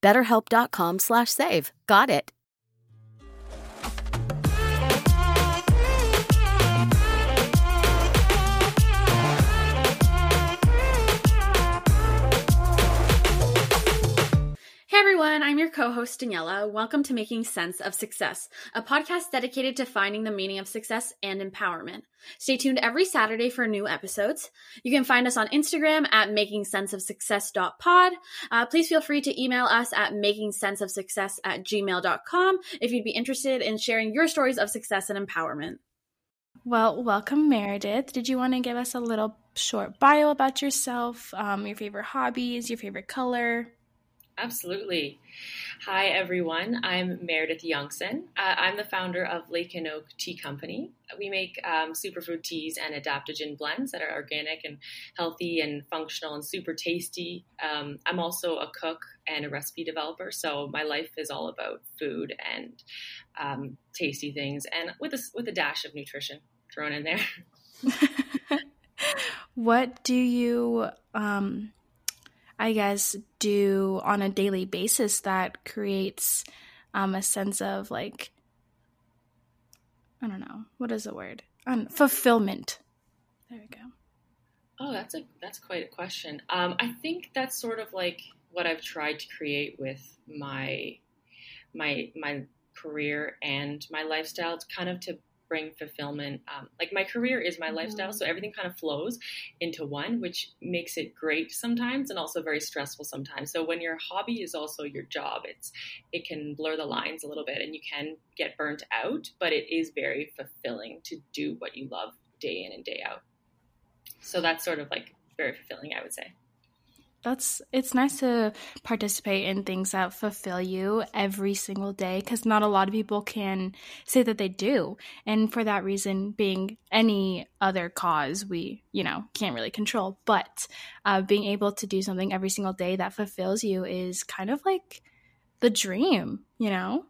BetterHelp.com slash save. Got it. I'm your co host Daniela. Welcome to Making Sense of Success, a podcast dedicated to finding the meaning of success and empowerment. Stay tuned every Saturday for new episodes. You can find us on Instagram at makingsenseofsuccess.pod. Uh, please feel free to email us at makingsenseofsuccess at gmail.com if you'd be interested in sharing your stories of success and empowerment. Well, welcome, Meredith. Did you want to give us a little short bio about yourself, um, your favorite hobbies, your favorite color? Absolutely. Hi, everyone. I'm Meredith Youngson. Uh, I'm the founder of Lake and Oak Tea Company. We make um, superfood teas and adaptogen blends that are organic and healthy and functional and super tasty. Um, I'm also a cook and a recipe developer, so my life is all about food and um, tasty things, and with a, with a dash of nutrition thrown in there. what do you um, I guess, do on a daily basis that creates um, a sense of like, I don't know, what is the word? Um, fulfillment. There we go. Oh, that's a that's quite a question. Um, I think that's sort of like what I've tried to create with my my my career and my lifestyle. It's kind of to bring fulfillment. Um, like my career is my mm-hmm. lifestyle, so everything kind of flows into one, which makes it great sometimes and also very stressful sometimes. So when your hobby is also your job, it's it can blur the lines a little bit, and you can get burnt out. But it is very fulfilling to do what you love day in and day out. So that's sort of like very fulfilling, I would say that's it's nice to participate in things that fulfill you every single day because not a lot of people can say that they do. And for that reason being any other cause we you know can't really control. But uh, being able to do something every single day that fulfills you is kind of like the dream you know?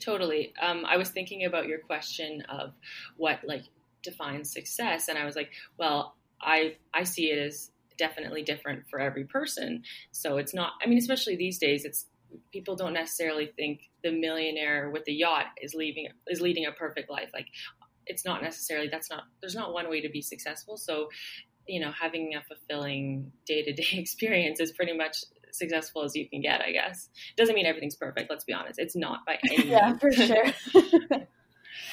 Totally. Um, i was thinking about your question of what like defines success and i was like well i i see it as definitely different for every person. So it's not, I mean, especially these days, it's people don't necessarily think the millionaire with the yacht is leaving is leading a perfect life. Like it's not necessarily that's not there's not one way to be successful. So you know, having a fulfilling day to day experience is pretty much successful as you can get, I guess. Doesn't mean everything's perfect, let's be honest. It's not by any Yeah, for sure.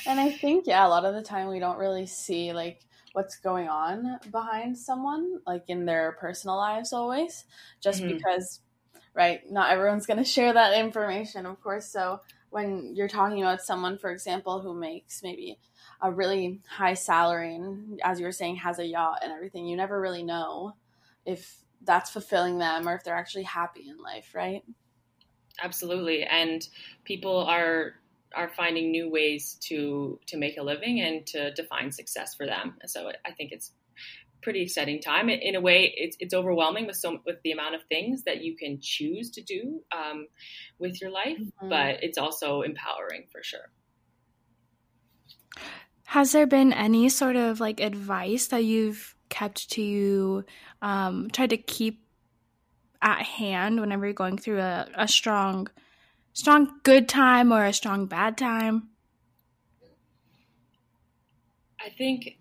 and I think, yeah, a lot of the time we don't really see like what's going on behind someone, like in their personal lives always, just mm-hmm. because, right, not everyone's going to share that information, of course. So when you're talking about someone, for example, who makes maybe a really high salary and, as you were saying, has a yacht and everything, you never really know if that's fulfilling them or if they're actually happy in life, right? Absolutely. And people are are finding new ways to to make a living and to define success for them. So I think it's pretty exciting time. In a way, it's it's overwhelming with so with the amount of things that you can choose to do um, with your life, mm-hmm. but it's also empowering for sure. Has there been any sort of like advice that you've kept to you, um, tried to keep at hand whenever you're going through a, a strong strong good time or a strong bad time? I think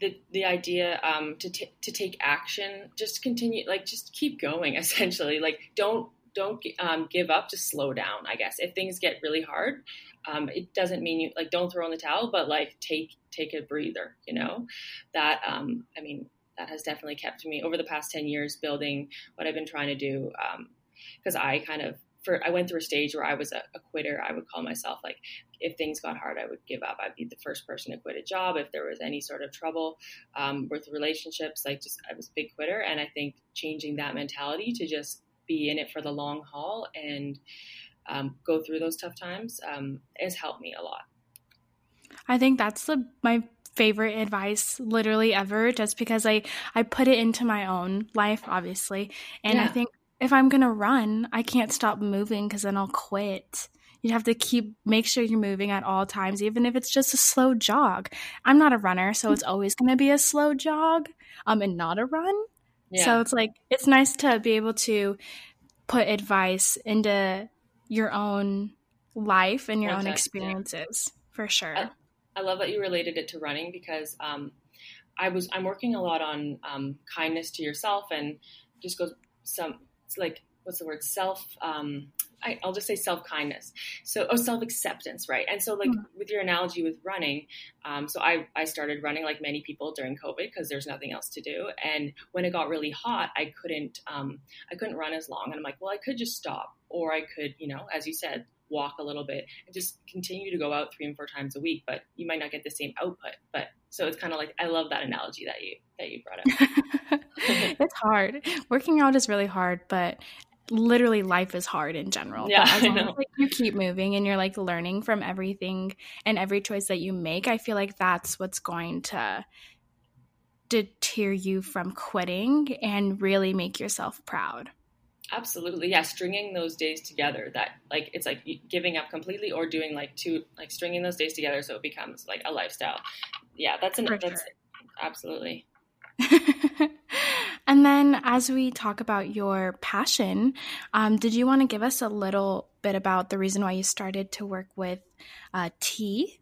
the the idea um, to t- to take action, just continue, like just keep going. Essentially, like don't don't um, give up. Just slow down. I guess if things get really hard, Um, it doesn't mean you like don't throw in the towel, but like take take a breather. You know, that um, I mean that has definitely kept me over the past ten years building what I've been trying to do. Because um, I kind of for I went through a stage where I was a, a, quitter. I would call myself like, if things got hard, I would give up. I'd be the first person to quit a job if there was any sort of trouble um, with relationships. Like, just I was a big quitter, and I think changing that mentality to just be in it for the long haul and um, go through those tough times um, has helped me a lot. I think that's the my favorite advice literally ever just because I I put it into my own life obviously and yeah. I think if I'm going to run, I can't stop moving because then I'll quit. You have to keep make sure you're moving at all times, even if it's just a slow jog. I'm not a runner, so it's always going to be a slow jog, um, and not a run. Yeah. So it's like it's nice to be able to put advice into your own life and your own experiences yeah. for sure. I, I, love that you related it to running because um, I was I'm working a lot on um, kindness to yourself and just goes some like what's the word self um, I, will just say self kindness. So, oh, self acceptance, right? And so, like mm-hmm. with your analogy with running, um, so I, I started running like many people during COVID because there's nothing else to do. And when it got really hot, I couldn't um, I couldn't run as long. And I'm like, well, I could just stop, or I could, you know, as you said, walk a little bit and just continue to go out three and four times a week. But you might not get the same output. But so it's kind of like I love that analogy that you that you brought up. it's hard. Working out is really hard, but literally life is hard in general. Yeah, but as long as like, you keep moving and you're like learning from everything and every choice that you make, I feel like that's what's going to deter you from quitting and really make yourself proud. Absolutely. Yeah, stringing those days together that like it's like giving up completely or doing like two like stringing those days together so it becomes like a lifestyle. Yeah, that's an that's sure. absolutely. and then, as we talk about your passion, um, did you want to give us a little bit about the reason why you started to work with uh, tea?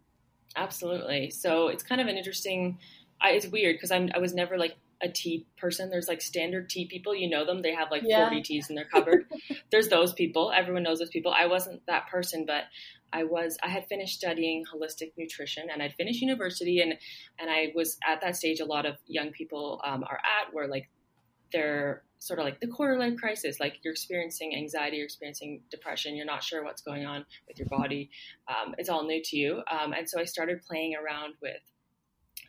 Absolutely. So it's kind of an interesting. I, it's weird because I'm I was never like a tea person. There's like standard tea people. You know them. They have like yeah. 40 teas in their cupboard. There's those people. Everyone knows those people. I wasn't that person, but I was I had finished studying holistic nutrition and I'd finished university and and I was at that stage a lot of young people um, are at where like they're sort of like the quarter life crisis like you're experiencing anxiety you're experiencing depression you're not sure what's going on with your body um, it's all new to you um, and so I started playing around with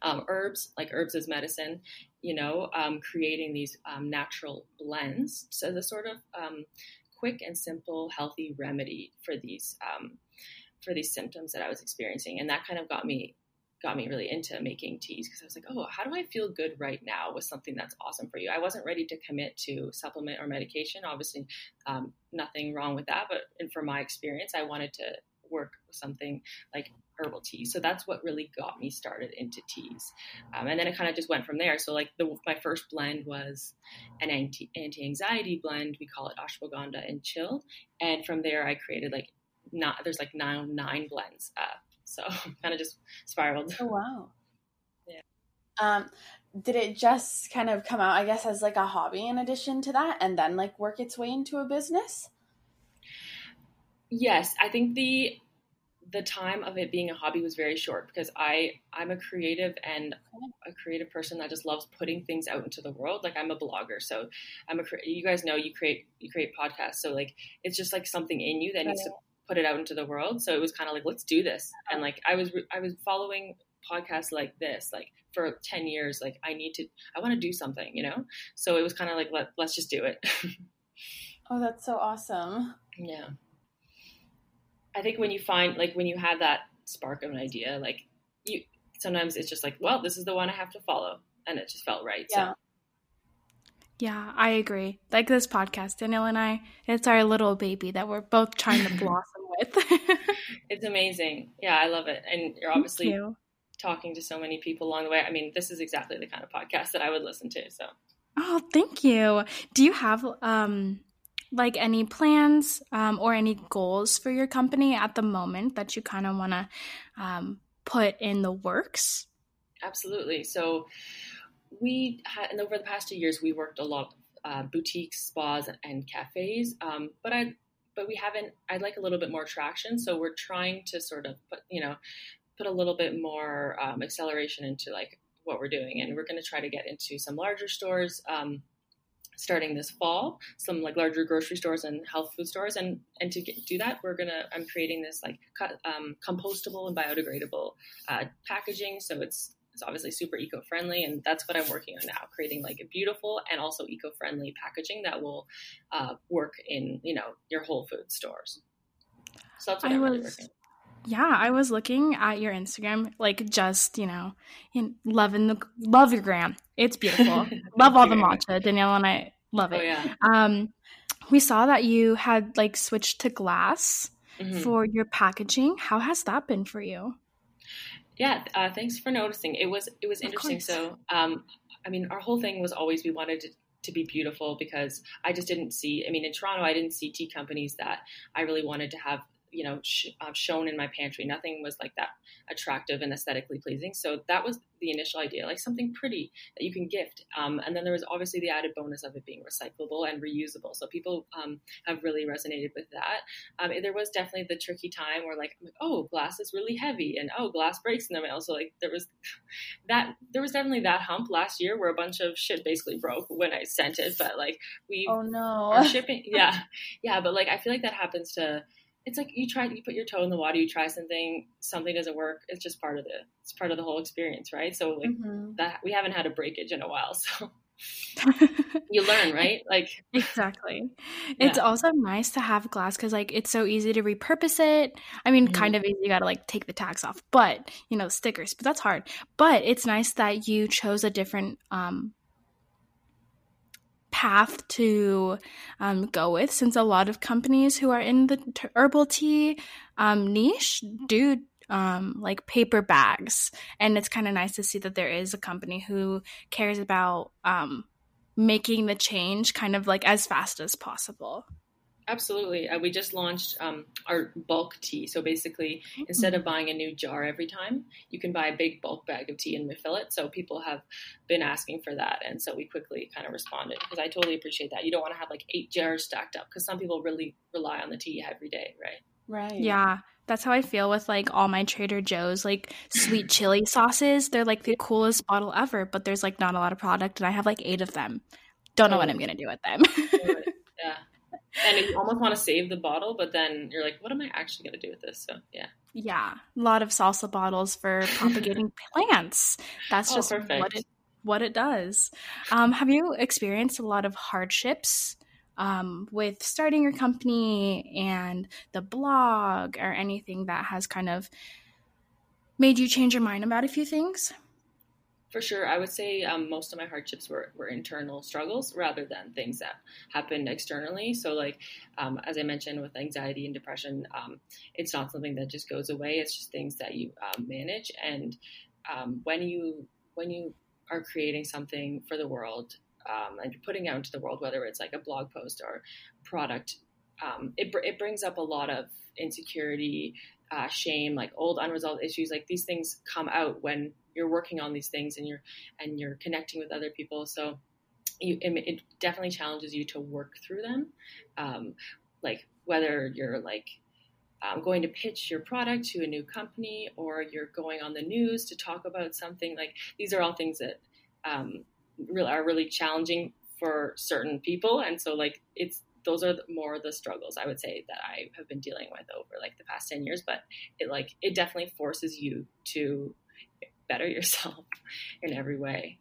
um, herbs like herbs as medicine you know um, creating these um, natural blends so the sort of quick and simple healthy remedy for these for these symptoms that I was experiencing. And that kind of got me got me really into making teas because I was like, oh, how do I feel good right now with something that's awesome for you? I wasn't ready to commit to supplement or medication. Obviously, um, nothing wrong with that. But and for my experience, I wanted to work with something like herbal tea. So that's what really got me started into teas. Um, and then it kind of just went from there. So like the, my first blend was an anti, anti-anxiety blend. We call it ashwagandha and chill. And from there, I created like not there's like nine nine blends up. So kind of just spiraled. Oh wow. Yeah. Um, did it just kind of come out, I guess, as like a hobby in addition to that, and then like work its way into a business? Yes, I think the the time of it being a hobby was very short because I I'm a creative and a creative person that just loves putting things out into the world. Like I'm a blogger, so I'm a you guys know you create you create podcasts, so like it's just like something in you that needs to put it out into the world. So it was kind of like, let's do this. And like, I was, I was following podcasts like this, like for 10 years, like I need to, I want to do something, you know? So it was kind of like, let, let's just do it. oh, that's so awesome. Yeah. I think when you find, like, when you have that spark of an idea, like you, sometimes it's just like, well, this is the one I have to follow. And it just felt right. Yeah. So yeah, I agree. Like this podcast, Daniela and I, it's our little baby that we're both trying to blossom with. it's amazing. Yeah, I love it. And you're obviously you. talking to so many people along the way. I mean, this is exactly the kind of podcast that I would listen to. So, oh, thank you. Do you have um like any plans um, or any goals for your company at the moment that you kind of want to um, put in the works? Absolutely. So we had, and over the past two years, we worked a lot uh, boutiques, spas, and cafes. Um, but I, but we haven't. I'd like a little bit more traction, so we're trying to sort of put you know put a little bit more um, acceleration into like what we're doing, and we're going to try to get into some larger stores. Um, starting this fall some like larger grocery stores and health food stores. And and to get, do that we're gonna i'm creating this like um, compostable and biodegradable uh, packaging. So it's it's obviously super eco-friendly and that's what i'm working on now creating like a beautiful and also eco-friendly packaging that will uh, work in you know your whole food stores. So that's what I am was, really working yeah i was looking at your instagram like just you know in loving the love your gram it's beautiful love all the matcha daniela and i love it oh, yeah. um we saw that you had like switched to glass mm-hmm. for your packaging how has that been for you yeah, uh, thanks for noticing. It was it was interesting. So, um, I mean, our whole thing was always we wanted to to be beautiful because I just didn't see. I mean, in Toronto, I didn't see tea companies that I really wanted to have you know sh- uh, shown in my pantry. Nothing was like that attractive and aesthetically pleasing. So that was the initial idea, like something pretty that you can gift. Um, and then there was obviously the added bonus of it being recyclable and reusable. So people um, have really resonated with that. Um, there was definitely the tricky time where like, like, oh, glass is really heavy, and oh, glass breaks in the mail. So like there was that there was definitely that hump last year where a bunch of shit basically broke when I sent it. But like we, oh no, shipping, yeah, yeah. But like I feel like that happens to it's like you try you put your toe in the water you try something something doesn't work it's just part of the it's part of the whole experience right so like mm-hmm. that we haven't had a breakage in a while so you learn right like exactly yeah. it's also nice to have glass because like it's so easy to repurpose it i mean mm-hmm. kind of easy you gotta like take the tags off but you know stickers but that's hard but it's nice that you chose a different um path to um, go with since a lot of companies who are in the t- herbal tea um, niche do um, like paper bags. And it's kind of nice to see that there is a company who cares about um, making the change kind of like as fast as possible Absolutely. Uh, we just launched um, our bulk tea. So basically, mm-hmm. instead of buying a new jar every time, you can buy a big bulk bag of tea and refill it. So people have been asking for that. And so we quickly kind of responded because I totally appreciate that. You don't want to have like eight jars stacked up because some people really rely on the tea every day, right? Right. Yeah. That's how I feel with like all my Trader Joe's like sweet chili sauces. They're like the coolest bottle ever, but there's like not a lot of product and I have like eight of them. Don't know oh. what I'm going to do with them. yeah and you almost want to save the bottle, but then you're like, what am I actually going to do with this? So yeah. Yeah, a lot of salsa bottles for propagating plants. That's oh, just perfect. what it what it does. Um, have you experienced a lot of hardships um, with starting your company and the blog, or anything that has kind of made you change your mind about a few things? For sure, I would say um, most of my hardships were, were internal struggles rather than things that happened externally. So, like um, as I mentioned, with anxiety and depression, um, it's not something that just goes away. It's just things that you um, manage. And um, when you when you are creating something for the world um, and you're putting out into the world, whether it's like a blog post or product, it it brings up a lot of insecurity, uh, shame, like old unresolved issues. Like these things come out when you're working on these things and you're and you're connecting with other people. So you, it, definitely challenges you to work through them. Um, like whether you're like um, going to pitch your product to a new company or you're going on the news to talk about something like these are all things that um, really are really challenging for certain people and so like it's those are more the struggles I would say that I have been dealing with over like the past 10 years but it like it definitely forces you to better yourself in every way.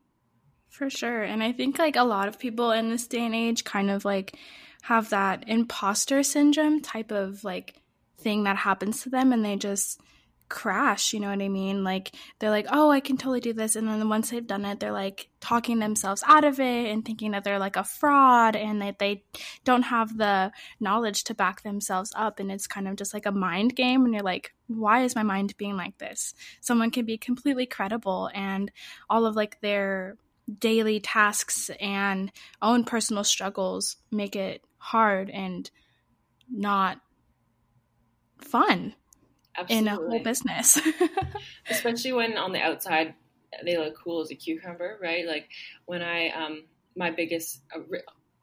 For sure. And I think like a lot of people in this day and age kind of like have that imposter syndrome type of like thing that happens to them and they just crash, you know what I mean? Like they're like, "Oh, I can totally do this." And then once they've done it, they're like talking themselves out of it and thinking that they're like a fraud and that they don't have the knowledge to back themselves up and it's kind of just like a mind game and you're like, "Why is my mind being like this?" Someone can be completely credible and all of like their daily tasks and own personal struggles make it hard and not fun Absolutely. in a whole business. Especially when on the outside they look cool as a cucumber, right? Like when I, um, my biggest, uh,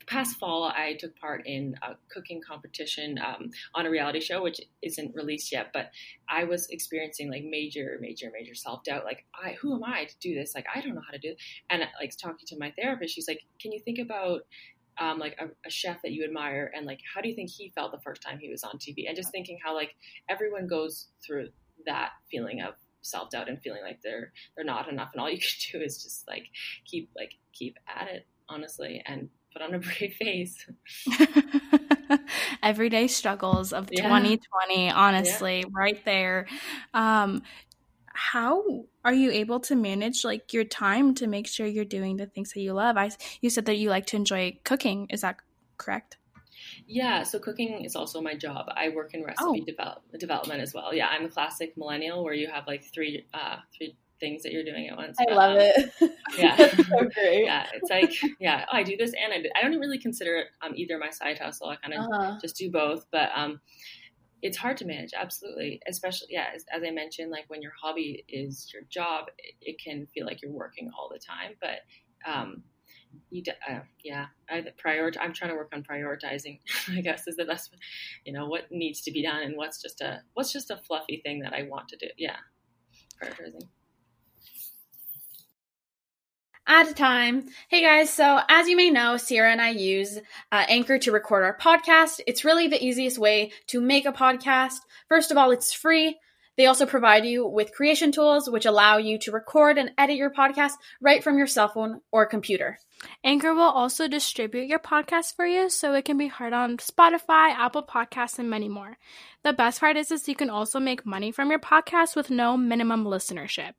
past fall, I took part in a cooking competition um, on a reality show, which isn't released yet. But I was experiencing like major, major, major self doubt. Like, I who am I to do this? Like, I don't know how to do it. And like talking to my therapist, she's like, "Can you think about um, like a, a, chef that you admire and like how do you think he felt the first time he was on TV and just thinking how like everyone goes through that feeling of self doubt and feeling like they're they're not enough and all you can do is just like keep like keep at it honestly and put on a brave face. Everyday struggles of yeah. 2020, honestly, yeah. right there. Um, how are you able to manage like your time to make sure you're doing the things that you love? I you said that you like to enjoy cooking. Is that correct? Yeah, so cooking is also my job. I work in recipe oh. develop, development as well. Yeah, I'm a classic millennial where you have like three uh, three things that you're doing at once. I but, love um, it. Yeah, so yeah, it's like yeah, oh, I do this and I, do, I don't really consider it um, either my side hustle. I kind of uh-huh. just do both, but um, it's hard to manage. Absolutely, especially yeah, as, as, I mentioned, like when your hobby is your job, it, it can feel like you're working all the time, but um, you uh, yeah I prioritize I'm trying to work on prioritizing I guess is the best you know what needs to be done and what's just a what's just a fluffy thing that I want to do yeah prioritizing at a time. Hey guys, so as you may know, Ciarra and I use uh, Anchor to record our podcast. It's really the easiest way to make a podcast. First of all, it's free. They also provide you with creation tools which allow you to record and edit your podcast right from your cell phone or computer. Anchor will also distribute your podcast for you so it can be heard on Spotify, Apple Podcasts, and many more. The best part is, is you can also make money from your podcast with no minimum listenership.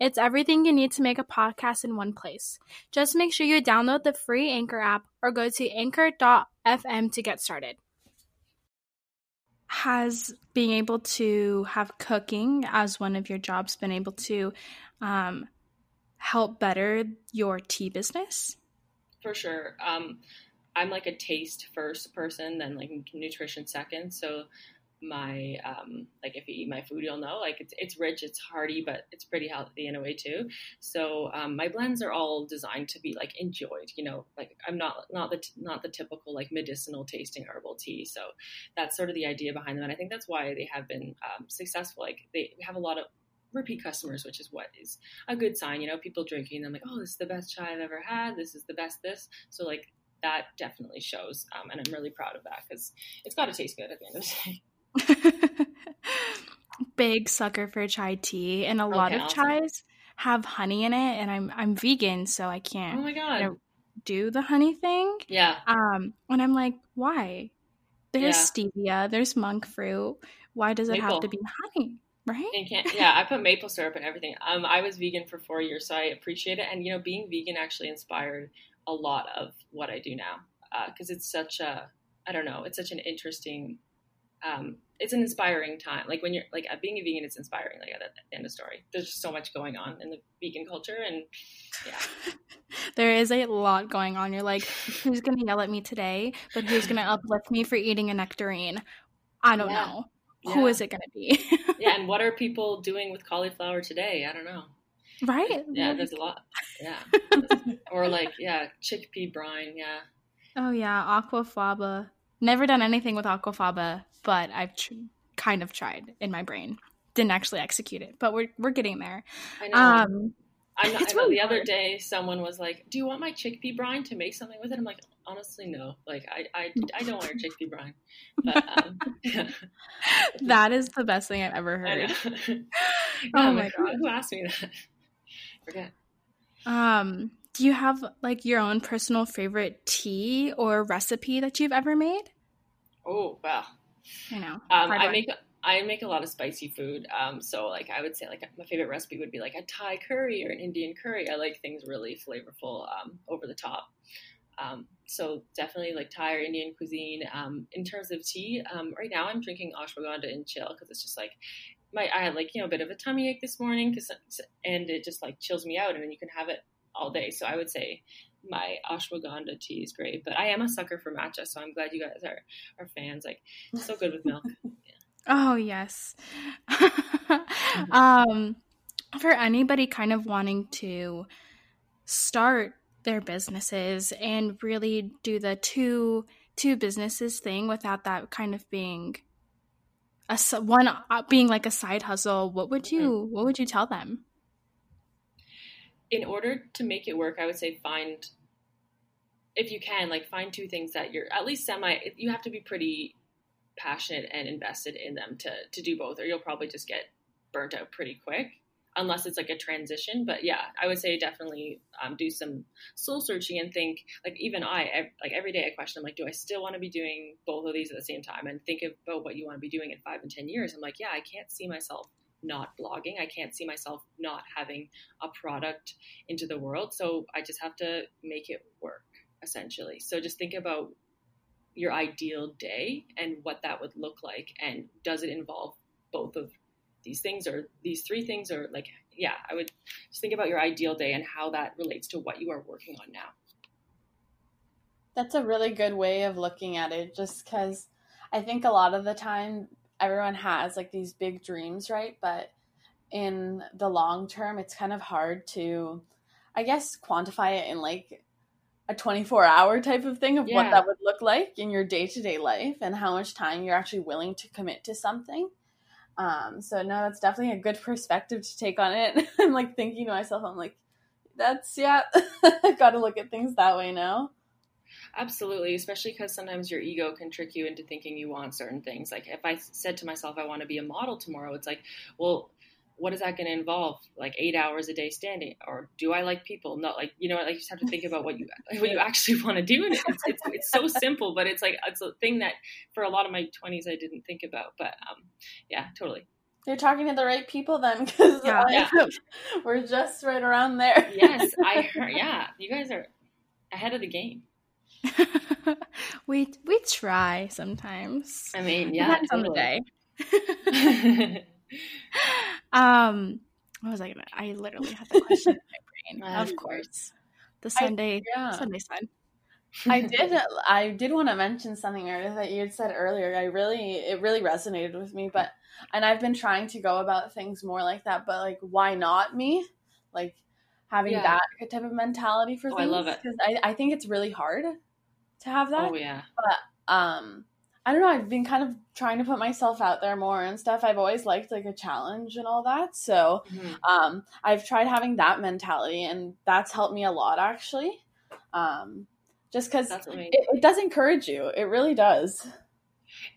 It's everything you need to make a podcast in one place. Just make sure you download the free Anchor app or go to anchor.fm to get started has being able to have cooking as one of your jobs been able to um, help better your tea business? For sure. Um, I'm like a taste first person, then like nutrition second. So my um like if you eat my food you'll know like it's it's rich it's hearty but it's pretty healthy in a way too. So um, my blends are all designed to be like enjoyed you know like i'm not not the not the typical like medicinal tasting herbal tea. So that's sort of the idea behind them and i think that's why they have been um, successful. Like they have a lot of repeat customers which is what is a good sign you know people drinking them like oh this is the best chai i've ever had. This is the best this. So like that definitely shows um, and i'm really proud of that because it's got to taste good at the end of the day Big sucker for chai tea, and a okay, lot of awesome. chais have honey in it, and I'm I'm vegan, so I can't. Oh my god. You know, do the honey thing. Yeah. Um, and I'm like, why? There's yeah. stevia, there's monk fruit. Why does it maple. have to be honey? Right? yeah, I put maple syrup and everything. Um, I was vegan for four years, so I appreciate it. And you know, being vegan actually inspired a lot of what I do now because uh, it's such a I don't know, it's such an interesting um, it's an inspiring time. Like when you're like being a vegan, it's inspiring. Like at the end of story, there's just so much going on in the vegan culture, and yeah, there is a lot going on. You're like, who's gonna yell at me today? But who's gonna uplift me for eating a nectarine? I don't yeah. know. Yeah. Who is it gonna be? yeah, and what are people doing with cauliflower today? I don't know. Right? Yeah, there's a lot. Yeah, or like yeah, chickpea brine. Yeah. Oh yeah, aquafaba. Never done anything with aquafaba, but I've tr- kind of tried in my brain. Didn't actually execute it, but we're we're getting there. I know. Um, I know, I know really the hard. other day someone was like, "Do you want my chickpea brine to make something with it?" I'm like, honestly, no. Like, I I, I don't want your chickpea brine. But, um, yeah. that is the best thing I've ever heard. yeah, oh my god, who, who asked me that? Forget. Um, do you have like your own personal favorite tea or recipe that you've ever made? Oh wow! I know. Um, I make I make a lot of spicy food. Um, so like I would say like my favorite recipe would be like a Thai curry or an Indian curry. I like things really flavorful, um, over the top. Um, so definitely like Thai or Indian cuisine. Um, in terms of tea, um, right now I'm drinking ashwagandha and chill because it's just like my I had like you know a bit of a tummy ache this morning because and it just like chills me out and then you can have it all day. So I would say my ashwagandha tea is great, but I am a sucker for matcha, so I'm glad you guys are are fans. Like so good with milk. Yeah. Oh yes. um, for anybody kind of wanting to start their businesses and really do the two two businesses thing without that kind of being a one uh, being like a side hustle what would you mm-hmm. what would you tell them in order to make it work i would say find if you can like find two things that you're at least semi you have to be pretty passionate and invested in them to to do both or you'll probably just get burnt out pretty quick unless it's like a transition. But yeah, I would say definitely um, do some soul searching and think like even I like every day I question I'm like, do I still want to be doing both of these at the same time? And think about what you want to be doing in five and ten years. I'm like, yeah, I can't see myself not blogging. I can't see myself not having a product into the world. So I just have to make it work essentially. So just think about your ideal day and what that would look like and does it involve both of these things or these three things or like yeah i would just think about your ideal day and how that relates to what you are working on now that's a really good way of looking at it just because i think a lot of the time everyone has like these big dreams right but in the long term it's kind of hard to i guess quantify it in like a 24 hour type of thing of yeah. what that would look like in your day-to-day life and how much time you're actually willing to commit to something um, so no, that's definitely a good perspective to take on it. I'm like thinking to myself, I'm like, that's yeah, I've got to look at things that way now. Absolutely, especially because sometimes your ego can trick you into thinking you want certain things. Like if I said to myself, I want to be a model tomorrow, it's like, well, what is that going to involve? Like eight hours a day standing, or do I like people? Not like you know, like you just have to think about what you what you actually want to do. And it's, it's it's so simple, but it's like it's a thing that for a lot of my twenties I didn't think about. But um, yeah, totally. You're talking to the right people then, because yeah, yeah. we're just right around there. yes, I heard. Yeah, you guys are ahead of the game. we we try sometimes. I mean, yeah, totally. on the day. um, what was I gonna? I literally had the question in my brain. of course, the Sunday I, yeah. Sunday sun. I did. I did want to mention something that you had said earlier. I really, it really resonated with me. But and I've been trying to go about things more like that. But like, why not me? Like having yeah. that type of mentality for oh, things. I love it because I, I think it's really hard to have that. Oh yeah. But um, I don't know. I've been kind of trying to put myself out there more and stuff. I've always liked like a challenge and all that. So, mm-hmm. um, I've tried having that mentality, and that's helped me a lot actually. Um, just because it, it does encourage you, it really does.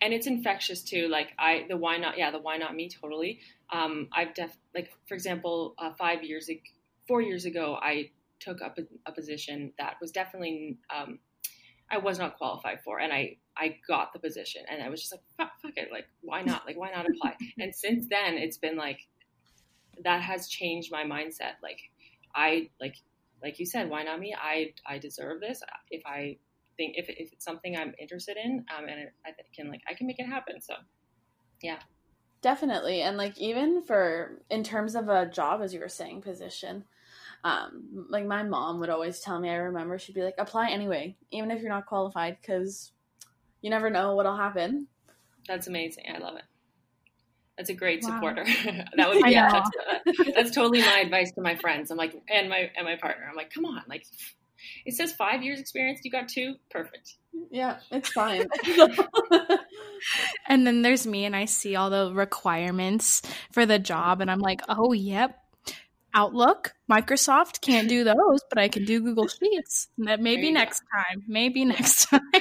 And it's infectious too. Like I, the why not? Yeah, the why not me? Totally. Um, I've def like for example, uh, five years, ago, four years ago, I took up a, a position that was definitely um, I was not qualified for, and I I got the position, and I was just like, fuck, fuck it, like why not? Like why not apply? and since then, it's been like that has changed my mindset. Like I like like you said, why not me? I I deserve this. If I think if, if it's something I'm interested in, um, and I can like I can make it happen. So yeah. Definitely. And like even for in terms of a job as you were saying position, um, like my mom would always tell me, I remember she'd be like, apply anyway, even if you're not qualified, because you never know what'll happen. That's amazing. I love it. That's a great wow. supporter. that would be yeah, that's, uh, that's totally my advice to my friends. I'm like, and my and my partner. I'm like, come on, like it says five years experience. You got two, perfect. Yeah, it's fine. and then there's me, and I see all the requirements for the job, and I'm like, oh, yep, Outlook, Microsoft can't do those, but I can do Google Sheets. That maybe next go. time. Maybe next time.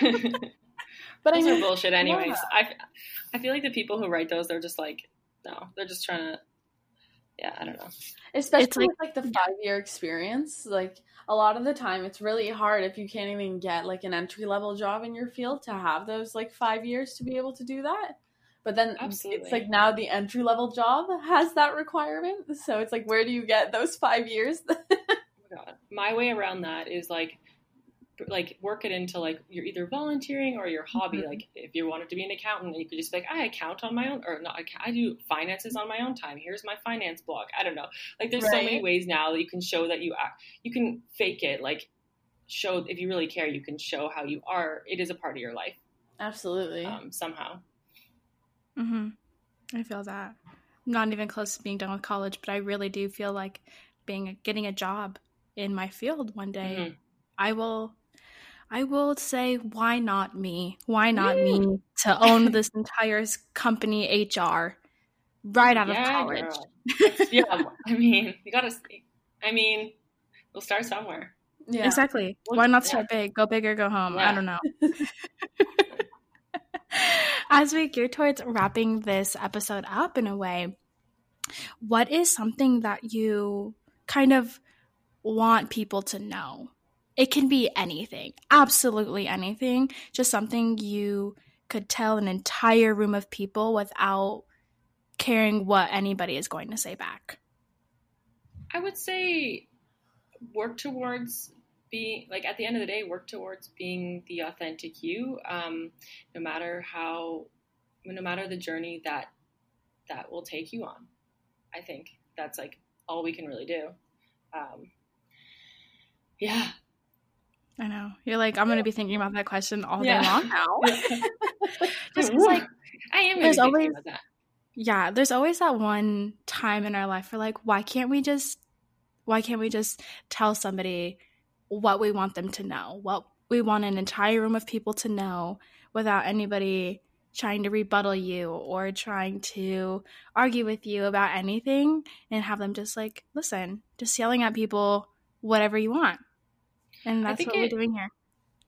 but those I mean, are bullshit, anyways. Yeah. I I feel like the people who write those, they're just like, no, they're just trying to. Yeah, I don't know. Especially it's like, with like the five year experience, like a lot of the time, it's really hard if you can't even get like an entry level job in your field to have those like five years to be able to do that. But then Absolutely. it's like now the entry level job has that requirement. So it's like, where do you get those five years? oh My way around that is like, like work it into like you're either volunteering or your hobby. Mm-hmm. Like if you wanted to be an accountant, you could just be like, I account on my own, or not. I do finances on my own time. Here's my finance blog. I don't know. Like there's right. so many ways now that you can show that you act. You can fake it. Like show if you really care, you can show how you are. It is a part of your life. Absolutely. Um, somehow. Mm-hmm. I feel that. I'm not even close to being done with college, but I really do feel like being getting a job in my field one day. Mm-hmm. I will I will say why not me? Why not me to own this entire company HR right out yeah, of college? yeah, I mean, you got to I mean, we'll start somewhere. Yeah. Exactly. Why not start yeah. big? Go big or go home. Yeah. I don't know. As we gear towards wrapping this episode up in a way, what is something that you kind of want people to know? It can be anything, absolutely anything, just something you could tell an entire room of people without caring what anybody is going to say back. I would say work towards being like at the end of the day work towards being the authentic you um, no matter how no matter the journey that that will take you on. I think that's like all we can really do. Um, yeah. I know. You're like i'm gonna be thinking about that question all yeah. day long now. Just like i am there's always yeah there's always that one time in our life where like why can't we just why can't we just tell somebody what we want them to know, what we want an entire room of people to know without anybody trying to rebuttal you or trying to argue with you about anything and have them just like listen just yelling at people whatever you want. And that's what it, we're doing here.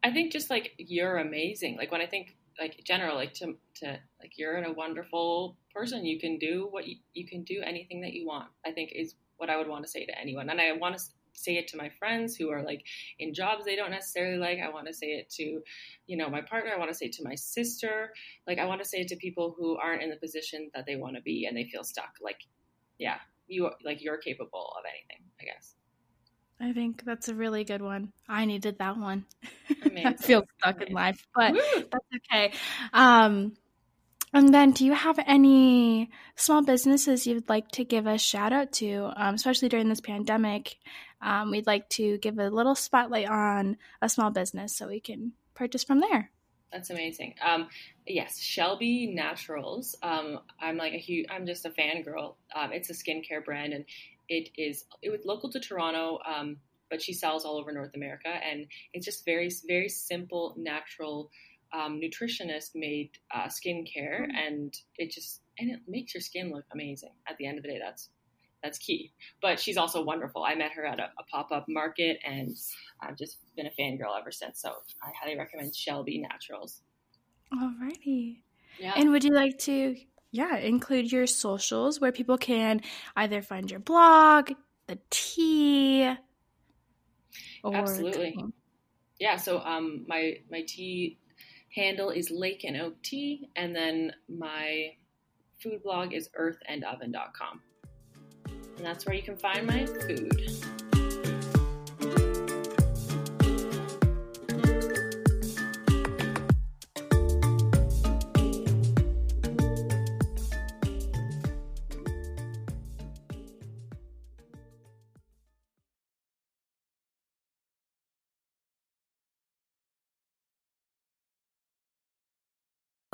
I think just like you're amazing. Like when i think like general like to, to like you're a wonderful person. You can do what you, you can do anything that you want i think is what i would want to say to anyone. And i want to say it to my friends who are like in jobs they don't necessarily like. I want to say it to, you know, my partner. I want to say it to my sister. Like I want to say it to people who aren't in the position that they want to be and they feel stuck. Like, yeah, you like you're capable of anything. I guess. I think that's a really good one. I needed that one. I feel stuck Amazing. in life, but Woo! that's okay. Um, and then, do you have any small businesses you'd like to give a shout out to, um, especially during this pandemic? Um, we'd like to give a little spotlight on a small business so we can purchase from there. That's amazing. Um, yes, Shelby Naturals. Um, I'm like a huge. I'm just a fangirl. Um, it's a skincare brand, and it is it was local to Toronto, um, but she sells all over North America, and it's just very very simple, natural um, nutritionist made uh, skincare, mm-hmm. and it just and it makes your skin look amazing. At the end of the day, that's that's key. But she's also wonderful. I met her at a, a pop up market, and I've just been a fangirl ever since. So I highly recommend Shelby Naturals. Alrighty. Yeah. And would you like to, yeah, include your socials where people can either find your blog, the tea, Absolutely. Yeah. So um, my my tea handle is Lake and Oak Tea, and then my food blog is earthandoven.com. And that's where you can find my food.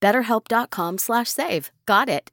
BetterHelp.com slash save. Got it.